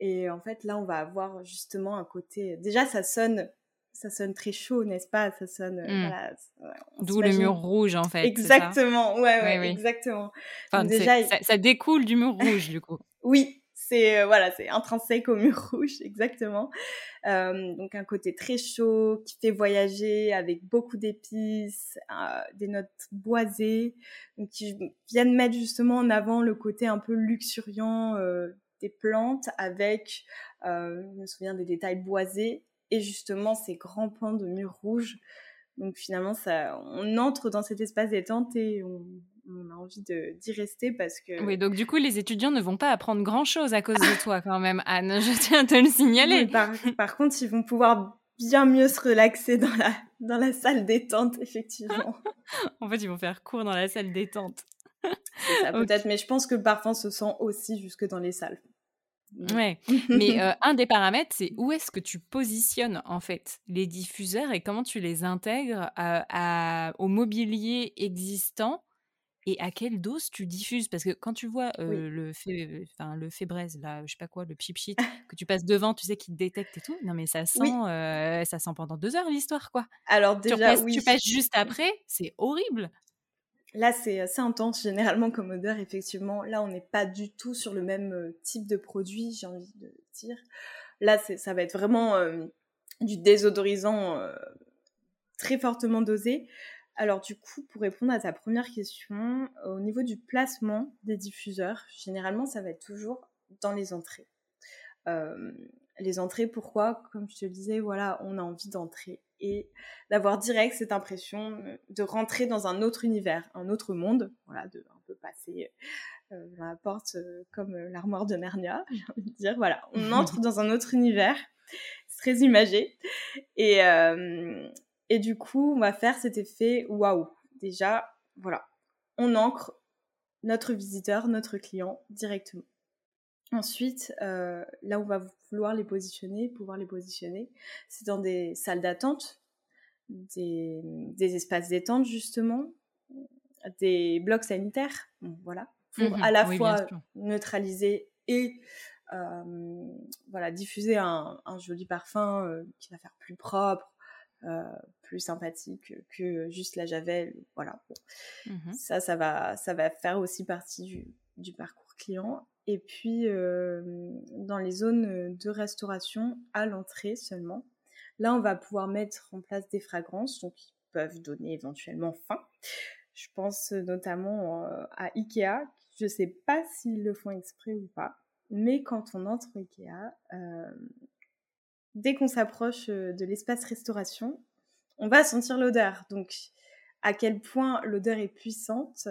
Et en fait, là, on va avoir justement un côté. Déjà, ça sonne, ça sonne très chaud, n'est-ce pas? Ça sonne. Mmh. D'où le mur rouge, en fait. Exactement, ouais, ouais, exactement. déjà, ça, découle du mur rouge, du coup. oui, c'est euh, voilà, c'est intrinsèque au mur rouge, exactement. donc un côté très chaud qui fait voyager avec beaucoup d'épices, euh, des notes boisées, donc qui viennent mettre justement en avant le côté un peu luxuriant euh, des plantes avec, euh, je me souviens des détails boisés et justement ces grands pans de murs rouges. Donc finalement, ça, on entre dans cet espace détente et on, a envie d'y rester parce que... Oui, donc du coup, les étudiants ne vont pas apprendre grand-chose à cause de toi quand même, Anne, je tiens à te le signaler. par, par, contre, ils vont pouvoir bien mieux se relaxer dans la, dans la salle détente, effectivement. en fait, ils vont faire cours dans la salle détente peut-être, mais je pense que le parfum se sent aussi jusque dans les salles. Ouais, mais euh, un des paramètres, c'est où est-ce que tu positionnes en fait les diffuseurs et comment tu les intègres à, au mobilier existant et à quelle dose tu diffuses? Parce que quand tu vois euh, le, fait, enfin, le fébraise, là, je sais pas quoi, le sheet, que tu passes devant, tu sais, qu'il te détecte et tout, non mais ça sent, euh, ça sent pendant deux heures l'histoire, quoi. Alors déjà, tu passes juste après, c'est horrible. Là, c'est assez intense généralement comme odeur, effectivement. Là, on n'est pas du tout sur le même type de produit, j'ai envie de dire. Là, ça va être vraiment euh, du désodorisant très fortement dosé. Alors du coup, pour répondre à ta première question, au niveau du placement des diffuseurs, généralement, ça va être toujours dans les entrées. les entrées, pourquoi? Comme je te le disais, voilà, on a envie d'entrer et d'avoir direct cette impression de rentrer dans un autre univers, un autre monde, voilà, de un peu passer euh, dans la porte euh, comme euh, l'armoire de Narnia, j'ai envie de dire, voilà, on entre dans un autre univers, c'est très imagé, et, et du coup, on va faire cet effet waouh. Déjà, voilà, on ancre notre visiteur, notre client directement. Ensuite, euh, là où on va vouloir les positionner, pouvoir les positionner, c'est dans des salles d'attente, des, espaces détente justement, des blocs sanitaires, voilà, pour mmh à la fois neutraliser et euh, voilà, diffuser un, joli parfum euh, qui va faire plus propre, plus sympathique que juste la javel, voilà. Mmh ça, ça va, ça va faire aussi partie du, du parcours client. Et puis, euh, dans les zones de restauration, à l'entrée seulement, là, on va pouvoir mettre en place des fragrances, donc qui peuvent donner éventuellement faim. Je pense notamment euh, à Ikea. Je ne sais pas s'ils le font exprès ou pas, mais quand on entre au Ikea, euh, dès qu'on s'approche de l'espace restauration, on va sentir l'odeur. Donc, à quel point l'odeur est puissante,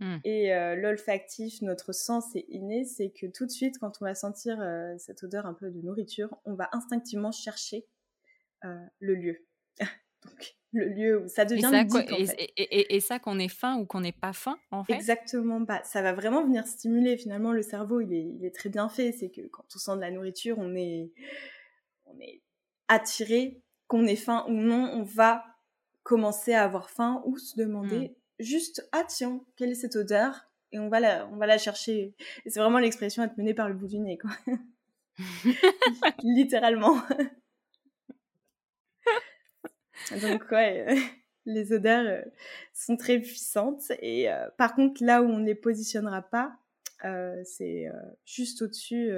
Mmh. Et euh, l'olfactif, notre sens est inné, c'est que tout de suite, quand on va sentir euh, cette odeur un peu de nourriture, on va instinctivement chercher euh, le lieu. Donc, le lieu où ça devient et ça, et, et, ça qu'on est faim ou qu'on n'est pas faim, en fait? Exactement pas. Ça va vraiment venir stimuler. Finalement, le cerveau, il est, il est très bien fait. C'est que quand on sent de la nourriture, on est, on est attiré, qu'on ait faim ou non, on va commencer à avoir faim ou se demander mmh juste ah tiens quelle est cette odeur? Et on va la on va la chercher. Et c'est vraiment l'expression être menée par le bout du nez quoi. Littéralement. Donc ouais les odeurs euh, sont très puissantes. Et euh, par contre là où on ne les positionnera pas euh, c'est juste au-dessus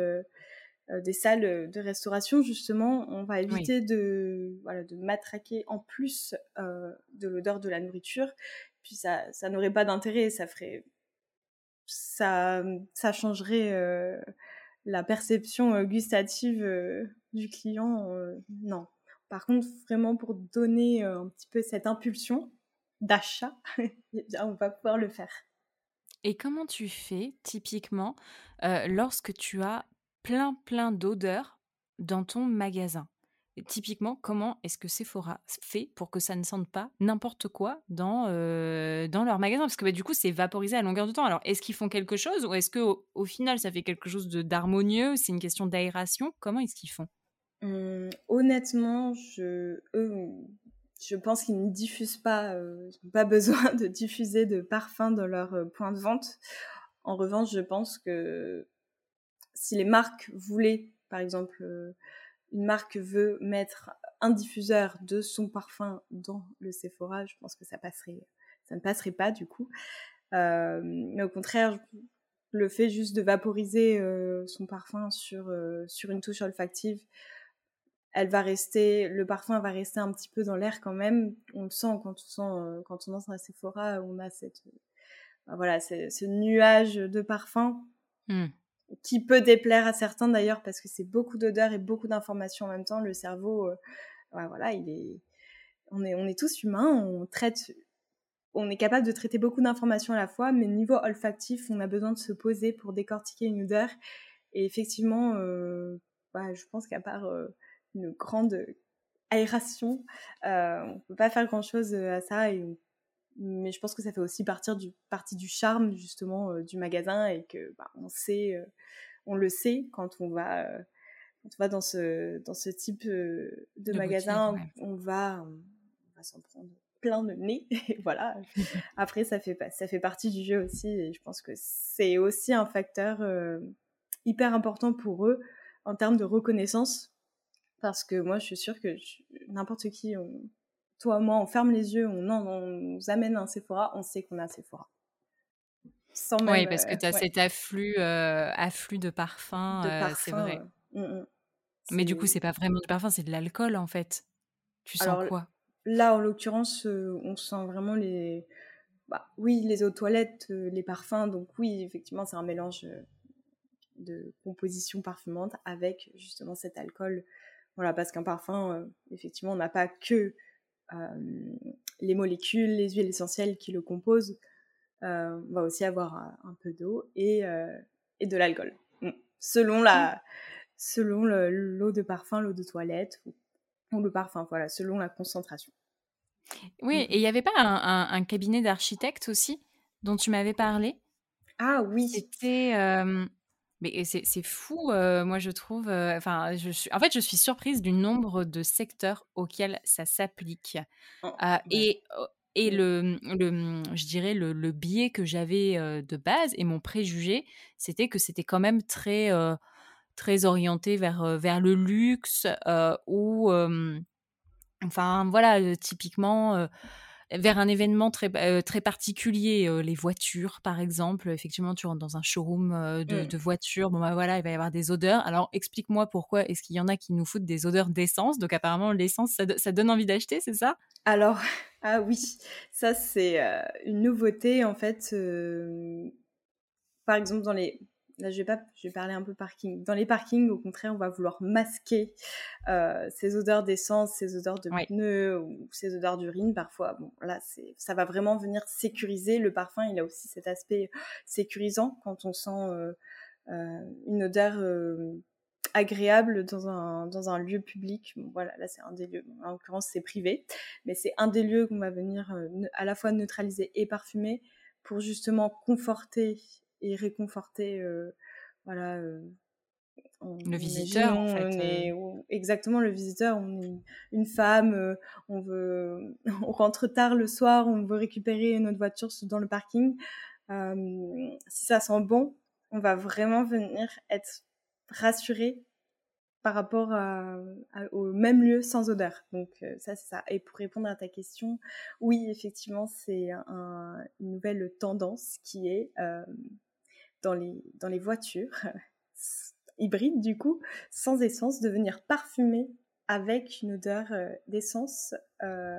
des salles de restauration justement on va éviter de voilà de matraquer en plus de l'odeur de la nourriture puis ça, ça n'aurait pas d'intérêt, ça ferait, ça, ça changerait euh, la perception euh, gustative euh, du client. non. Par contre, vraiment pour donner un petit peu cette impulsion d'achat, eh on va pouvoir le faire. Et comment tu fais typiquement lorsque tu as plein plein d'odeurs dans ton magasin. Typiquement, comment est-ce que Sephora fait pour que ça ne sente pas n'importe quoi dans, euh, dans leur magasin? Parce que bah, du coup, c'est vaporisé à longueur de temps. Alors, est-ce qu'ils font quelque chose ou est-ce qu'au au final, ça fait quelque chose d'harmonieux? C'est une question d'aération? Comment est-ce qu'ils font? Mmh, Honnêtement, je, je pense qu'ils ne diffusent pas, euh, ils pas besoin de diffuser de parfum dans leur euh, point de vente. En revanche, je pense que si les marques voulaient, par exemple, une marque veut mettre un diffuseur de son parfum dans le Sephora, je pense que ça passerait, ça ne passerait pas du coup. Euh, mais au contraire, le fait juste de vaporiser euh, son parfum sur, euh, sur une touche olfactive, elle va rester, le parfum va rester un petit peu dans l'air quand même. On le sent quand on sent, quand on entre à Sephora, on a cette, voilà, ce nuage de parfum. Mmh qui peut déplaire à certains d'ailleurs parce que c'est beaucoup d'odeurs et beaucoup d'informations en même temps. Le cerveau, euh, voilà, il est, on est, on est tous humains, on traite, on est capable de traiter beaucoup d'informations à la fois, mais niveau olfactif, on a besoin de se poser pour décortiquer une odeur. Et effectivement, euh, je pense qu'à part euh, une grande aération, on peut pas faire grand chose à ça mais je pense que ça fait aussi partir du, partie du charme justement euh, du magasin et que bah, on sait, euh, on le sait quand on va, euh, quand on va dans ce, dans ce type de, magasin, on va, on va s'en prendre plein de nez. Et voilà. Après, ça fait, ça fait partie du jeu aussi et je pense que c'est aussi un facteur hyper important pour eux en termes de reconnaissance parce que moi, je suis sûre que n'importe qui, on, toi, moi, on ferme les yeux, on, on nous amène un Sephora, on sait qu'on a un Sephora. oui, parce que tu as cet afflux, euh, afflux de parfums, euh, c'est vrai. Mmh, mmh. Mais du coup, c'est pas vraiment du parfum, c'est de l'alcool en fait. Tu sens quoi? Là, en l'occurrence, euh, on sent vraiment les. Bah, oui, les eaux toilettes, les parfums. Donc, oui, effectivement, c'est un mélange de composition parfumante avec justement cet alcool. Voilà, parce qu'un parfum, effectivement, on n'a pas que les molécules, les huiles essentielles qui le composent. on va aussi avoir un peu d'eau et, et de l'alcool. Mm. Selon la, selon l'eau de parfum, l'eau de toilette ou, le parfum, voilà, selon la concentration. Oui, mm. et il n'y avait pas un, cabinet d'architecte aussi dont tu m'avais parlé? Ah oui. C'était. Mais c'est fou, moi je trouve. Enfin, je suis. En fait, je suis surprise du nombre de secteurs auxquels ça s'applique. Oh, et et le, le, je dirais le, le biais que j'avais de base et mon préjugé, c'était que c'était quand même très très orienté vers vers le luxe ou enfin voilà typiquement vers un événement très, très particulier, les voitures par exemple. Effectivement, tu rentres dans un showroom de, mmh. de, voitures, bon bah voilà, il va y avoir des odeurs. Alors explique-moi pourquoi est-ce qu'il y en a qui nous foutent des odeurs d'essence Donc apparemment l'essence, ça, ça, donne envie d'acheter, c'est ça? Alors, ah oui, ça c'est une nouveauté en fait. par exemple, dans les là je vais pas, je vais parler un peu parking. Dans les parkings, au contraire, on va vouloir masquer euh, ces odeurs d'essence, ces odeurs de pneus ou ces odeurs d'urine. Parfois, bon, là, c'est, ça va vraiment venir sécuriser. Le parfum, il a aussi cet aspect sécurisant quand on sent euh, euh, une odeur agréable dans un, dans un lieu public. voilà, là c'est un des lieux. En l'occurrence, c'est privé, mais c'est un des lieux qu'on va venir à la fois neutraliser et parfumer pour justement conforter et réconforter euh, voilà euh, le visiteur en fait. Euh. exactement le visiteur on est une femme on veut on rentre tard le soir on veut récupérer notre voiture dans le parking si ça sent bon on va vraiment venir être rassuré par rapport au même lieu sans odeur. Donc ça c'est ça. Et pour répondre à ta question, oui effectivement c'est un, une nouvelle tendance qui est dans les, dans les voitures hybrides, du coup, sans essence, de venir parfumer avec une odeur euh, d'essence euh,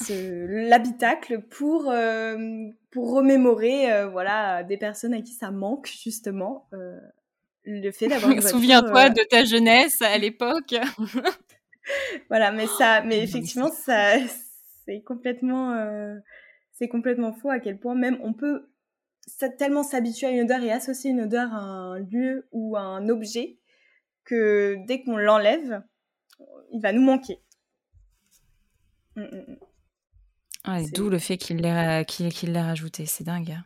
l'habitacle pour, euh, pour remémorer voilà, des personnes à qui ça manque, justement. le fait d'avoir Souviens-toi de ta jeunesse à l'époque. voilà, mais ça, mais effectivement, ça, c'est complètement, c'est complètement faux à quel point même on peut tellement s'habituer à une odeur et associer une odeur à un lieu ou à un objet que dès qu'on l'enlève, il va nous manquer. Mm, mm, mm. D'où le fait qu'il l'ait qu'il rajouté, c'est dingue. Hein.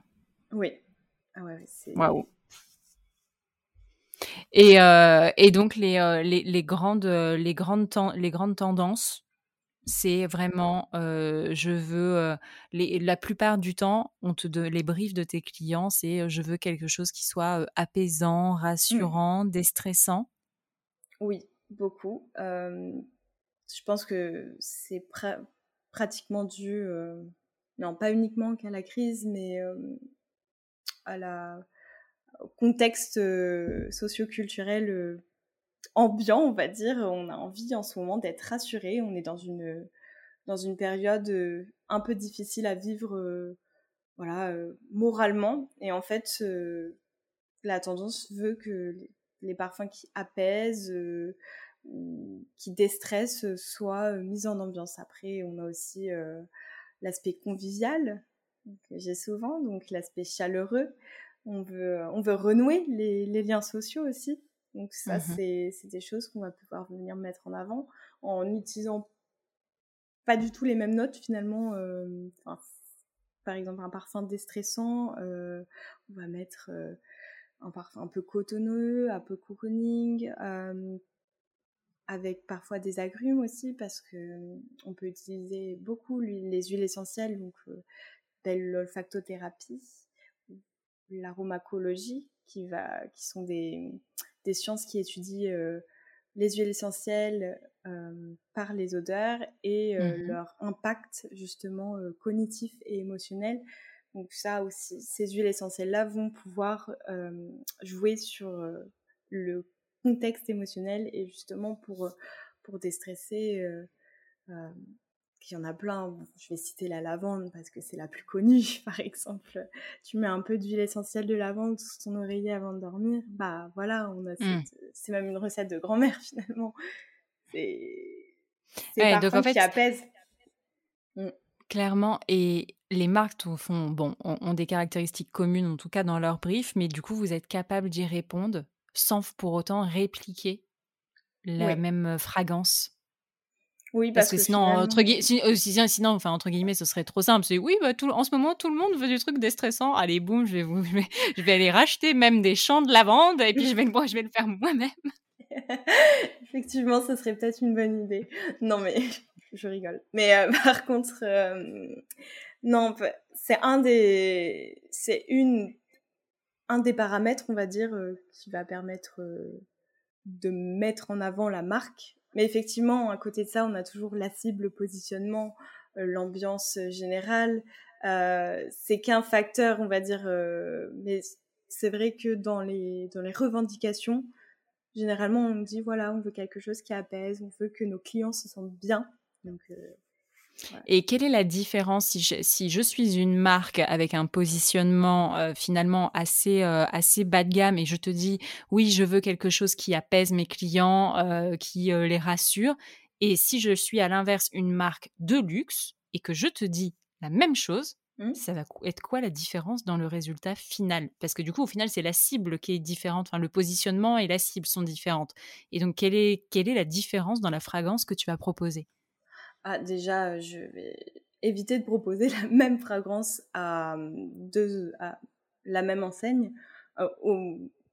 Oui. Ah ouais, Waouh. Et, euh, et, donc les, euh, les, les, grandes, les, grandes les grandes tendances c'est vraiment, je veux, la plupart du temps, on te les briefs de tes clients, c'est, je veux quelque chose qui soit apaisant, mmh. rassurant, déstressant. Oui, beaucoup. je pense que c'est pratiquement dû, non pas uniquement qu'à la crise, mais à la au contexte socioculturel ambiant, on va dire. On a envie en ce moment d'être rassuré. On est dans une, dans une période euh, un peu difficile à vivre euh, voilà, euh, moralement. Et en fait, la tendance veut que les parfums qui apaisent, qui déstressent, soient mis en ambiance. Après, on a aussi l'aspect convivial que j'ai souvent, donc l'aspect chaleureux. On veut, on veut renouer les, les liens sociaux aussi. Donc ça, mmh c'est des choses qu'on va pouvoir venir mettre en avant en utilisant pas du tout les mêmes notes finalement. Euh, par exemple, un parfum déstressant, euh, on va mettre euh, un parfum un peu cotonneux, un peu cocooning, avec parfois des agrumes aussi parce que on peut utiliser beaucoup les huiles essentielles, donc l'olfactothérapie, l'aromacologie, qui va, qui sont des des sciences qui étudient euh, les huiles essentielles euh, par les odeurs et euh, mmh leur impact justement cognitif et émotionnel. Donc ça aussi, ces huiles essentielles-là vont pouvoir jouer sur le contexte émotionnel et justement pour, pour déstresser il y en a plein. je vais citer la lavande parce que c'est la plus connue, par exemple. Tu mets un peu d'huile essentielle de lavande sous ton oreiller avant de dormir. Bah voilà, on a mmh. c'est même une recette de grand-mère finalement. C'est ouais, donc en fait, qui apaise. Mmh. Clairement, et les marques font, bon, ont, des caractéristiques communes, en tout cas dans leur brief, mais du coup, vous êtes capable d'y répondre sans pour autant répliquer la même fragrance. Oui, parce, que, sinon, entre guillemets, sinon, enfin, entre guillemets, ce serait trop simple. C'est oui, bah, tout, en ce moment, tout le monde veut du truc déstressant. Allez, boum, je vais, vous, je vais, aller racheter même des champs de lavande et puis je vais le, je vais le faire moi-même. Effectivement, ce serait peut-être une bonne idée. Non, mais je rigole. Mais euh, par contre, euh, non, c'est un des, c'est une, un des paramètres, on va dire, euh, qui va permettre de mettre en avant la marque mais effectivement, à côté de ça, on a toujours la cible, le positionnement, euh, l'ambiance générale. Euh, c'est qu'un facteur, on va dire, euh, mais c'est vrai que dans les, dans les revendications, généralement, on dit voilà, on veut quelque chose qui apaise, on veut que nos clients se sentent bien. Donc, et quelle est la différence si je, suis une marque avec un positionnement euh, finalement assez, euh, assez bas de gamme et je te dis oui, je veux quelque chose qui apaise mes clients, euh, qui les rassure. Et si je suis à l'inverse une marque de luxe et que je te dis la même chose, mmh. ça va être quoi la différence dans le résultat final? Parce que du coup, au final, c'est la cible qui est différente. Enfin, le positionnement et la cible sont différentes. Et donc, quelle est, quelle est la différence dans la fragrance que tu vas proposer? Ah, déjà, je vais éviter de proposer la même fragrance à, deux, à la même enseigne, euh,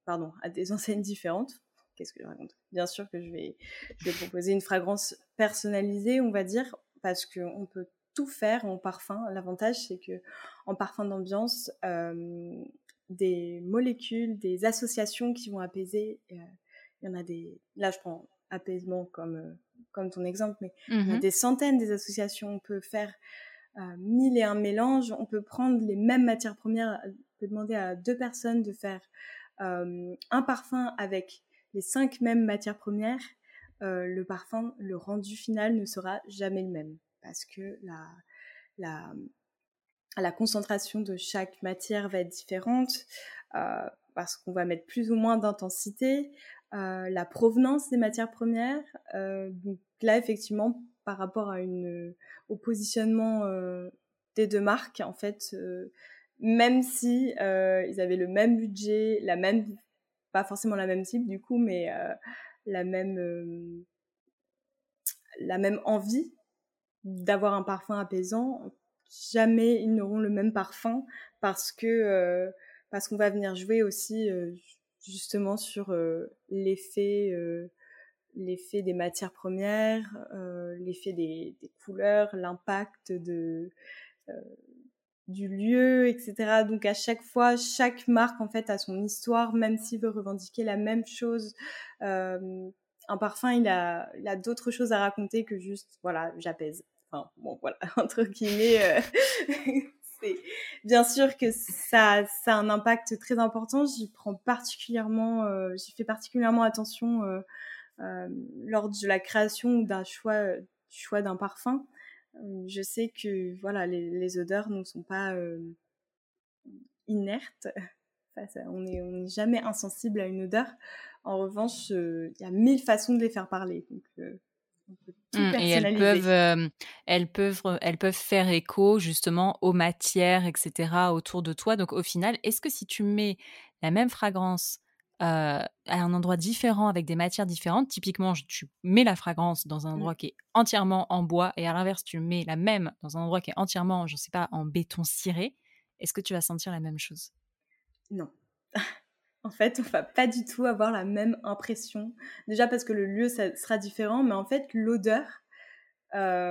pardon, à des enseignes différentes. Qu'est-ce que je raconte? Bien sûr que je vais, je vais proposer une fragrance personnalisée, on va dire, parce qu'on peut tout faire en parfum. L'avantage, c'est que en parfum d'ambiance, euh, des molécules, des associations qui vont apaiser. Euh, il y en a des. Là, je prends apaisement comme comme ton exemple, mais il y a mmh des centaines des associations. On peut faire euh, mille et un mélanges. On peut prendre les mêmes matières premières. On peut demander à deux personnes de faire euh, un parfum avec les cinq mêmes matières premières. Euh, le parfum, le rendu final ne sera jamais le même parce que la, la, la concentration de chaque matière va être différente, parce qu'on va mettre plus ou moins d'intensité, la provenance des matières premières. donc là, effectivement, par rapport à une, au positionnement des deux marques, en fait, même si ils avaient le même budget, la même, pas forcément la même cible du coup, mais la même, la même envie d'avoir un parfum apaisant, jamais ils n'auront le même parfum parce que parce qu'on va venir jouer aussi justement sur l'effet l'effet des matières premières, l'effet des, couleurs, l'impact du lieu, etc. Donc à chaque fois, chaque marque en fait a son histoire, même s'il veut revendiquer la même chose. un parfum, il a, a d'autres choses à raconter que juste, voilà, j'apaise. Enfin, bon, voilà, entre guillemets, bien sûr que ça, a un impact très important. J'y prends particulièrement, euh, j'y fais particulièrement attention euh, euh, lors de la création d'un choix, du choix d'un parfum. Je sais que voilà, les, odeurs ne sont pas inertes. on n'est jamais insensible à une odeur. En revanche, il y a mille façons de les faire parler. Mmh, et elles peuvent, elles, peuvent, elles peuvent faire écho justement aux matières, etc., autour de toi. Donc au final, est-ce que si tu mets la même fragrance à un endroit différent avec des matières différentes, typiquement tu mets la fragrance dans un mmh. endroit qui est entièrement en bois et à l'inverse tu mets la même dans un endroit qui est entièrement, je ne sais pas, en béton ciré, est-ce que tu vas sentir la même chose? Non. en fait, on va pas du tout avoir la même impression. Déjà parce que le lieu sera différent, mais en fait, l'odeur, euh,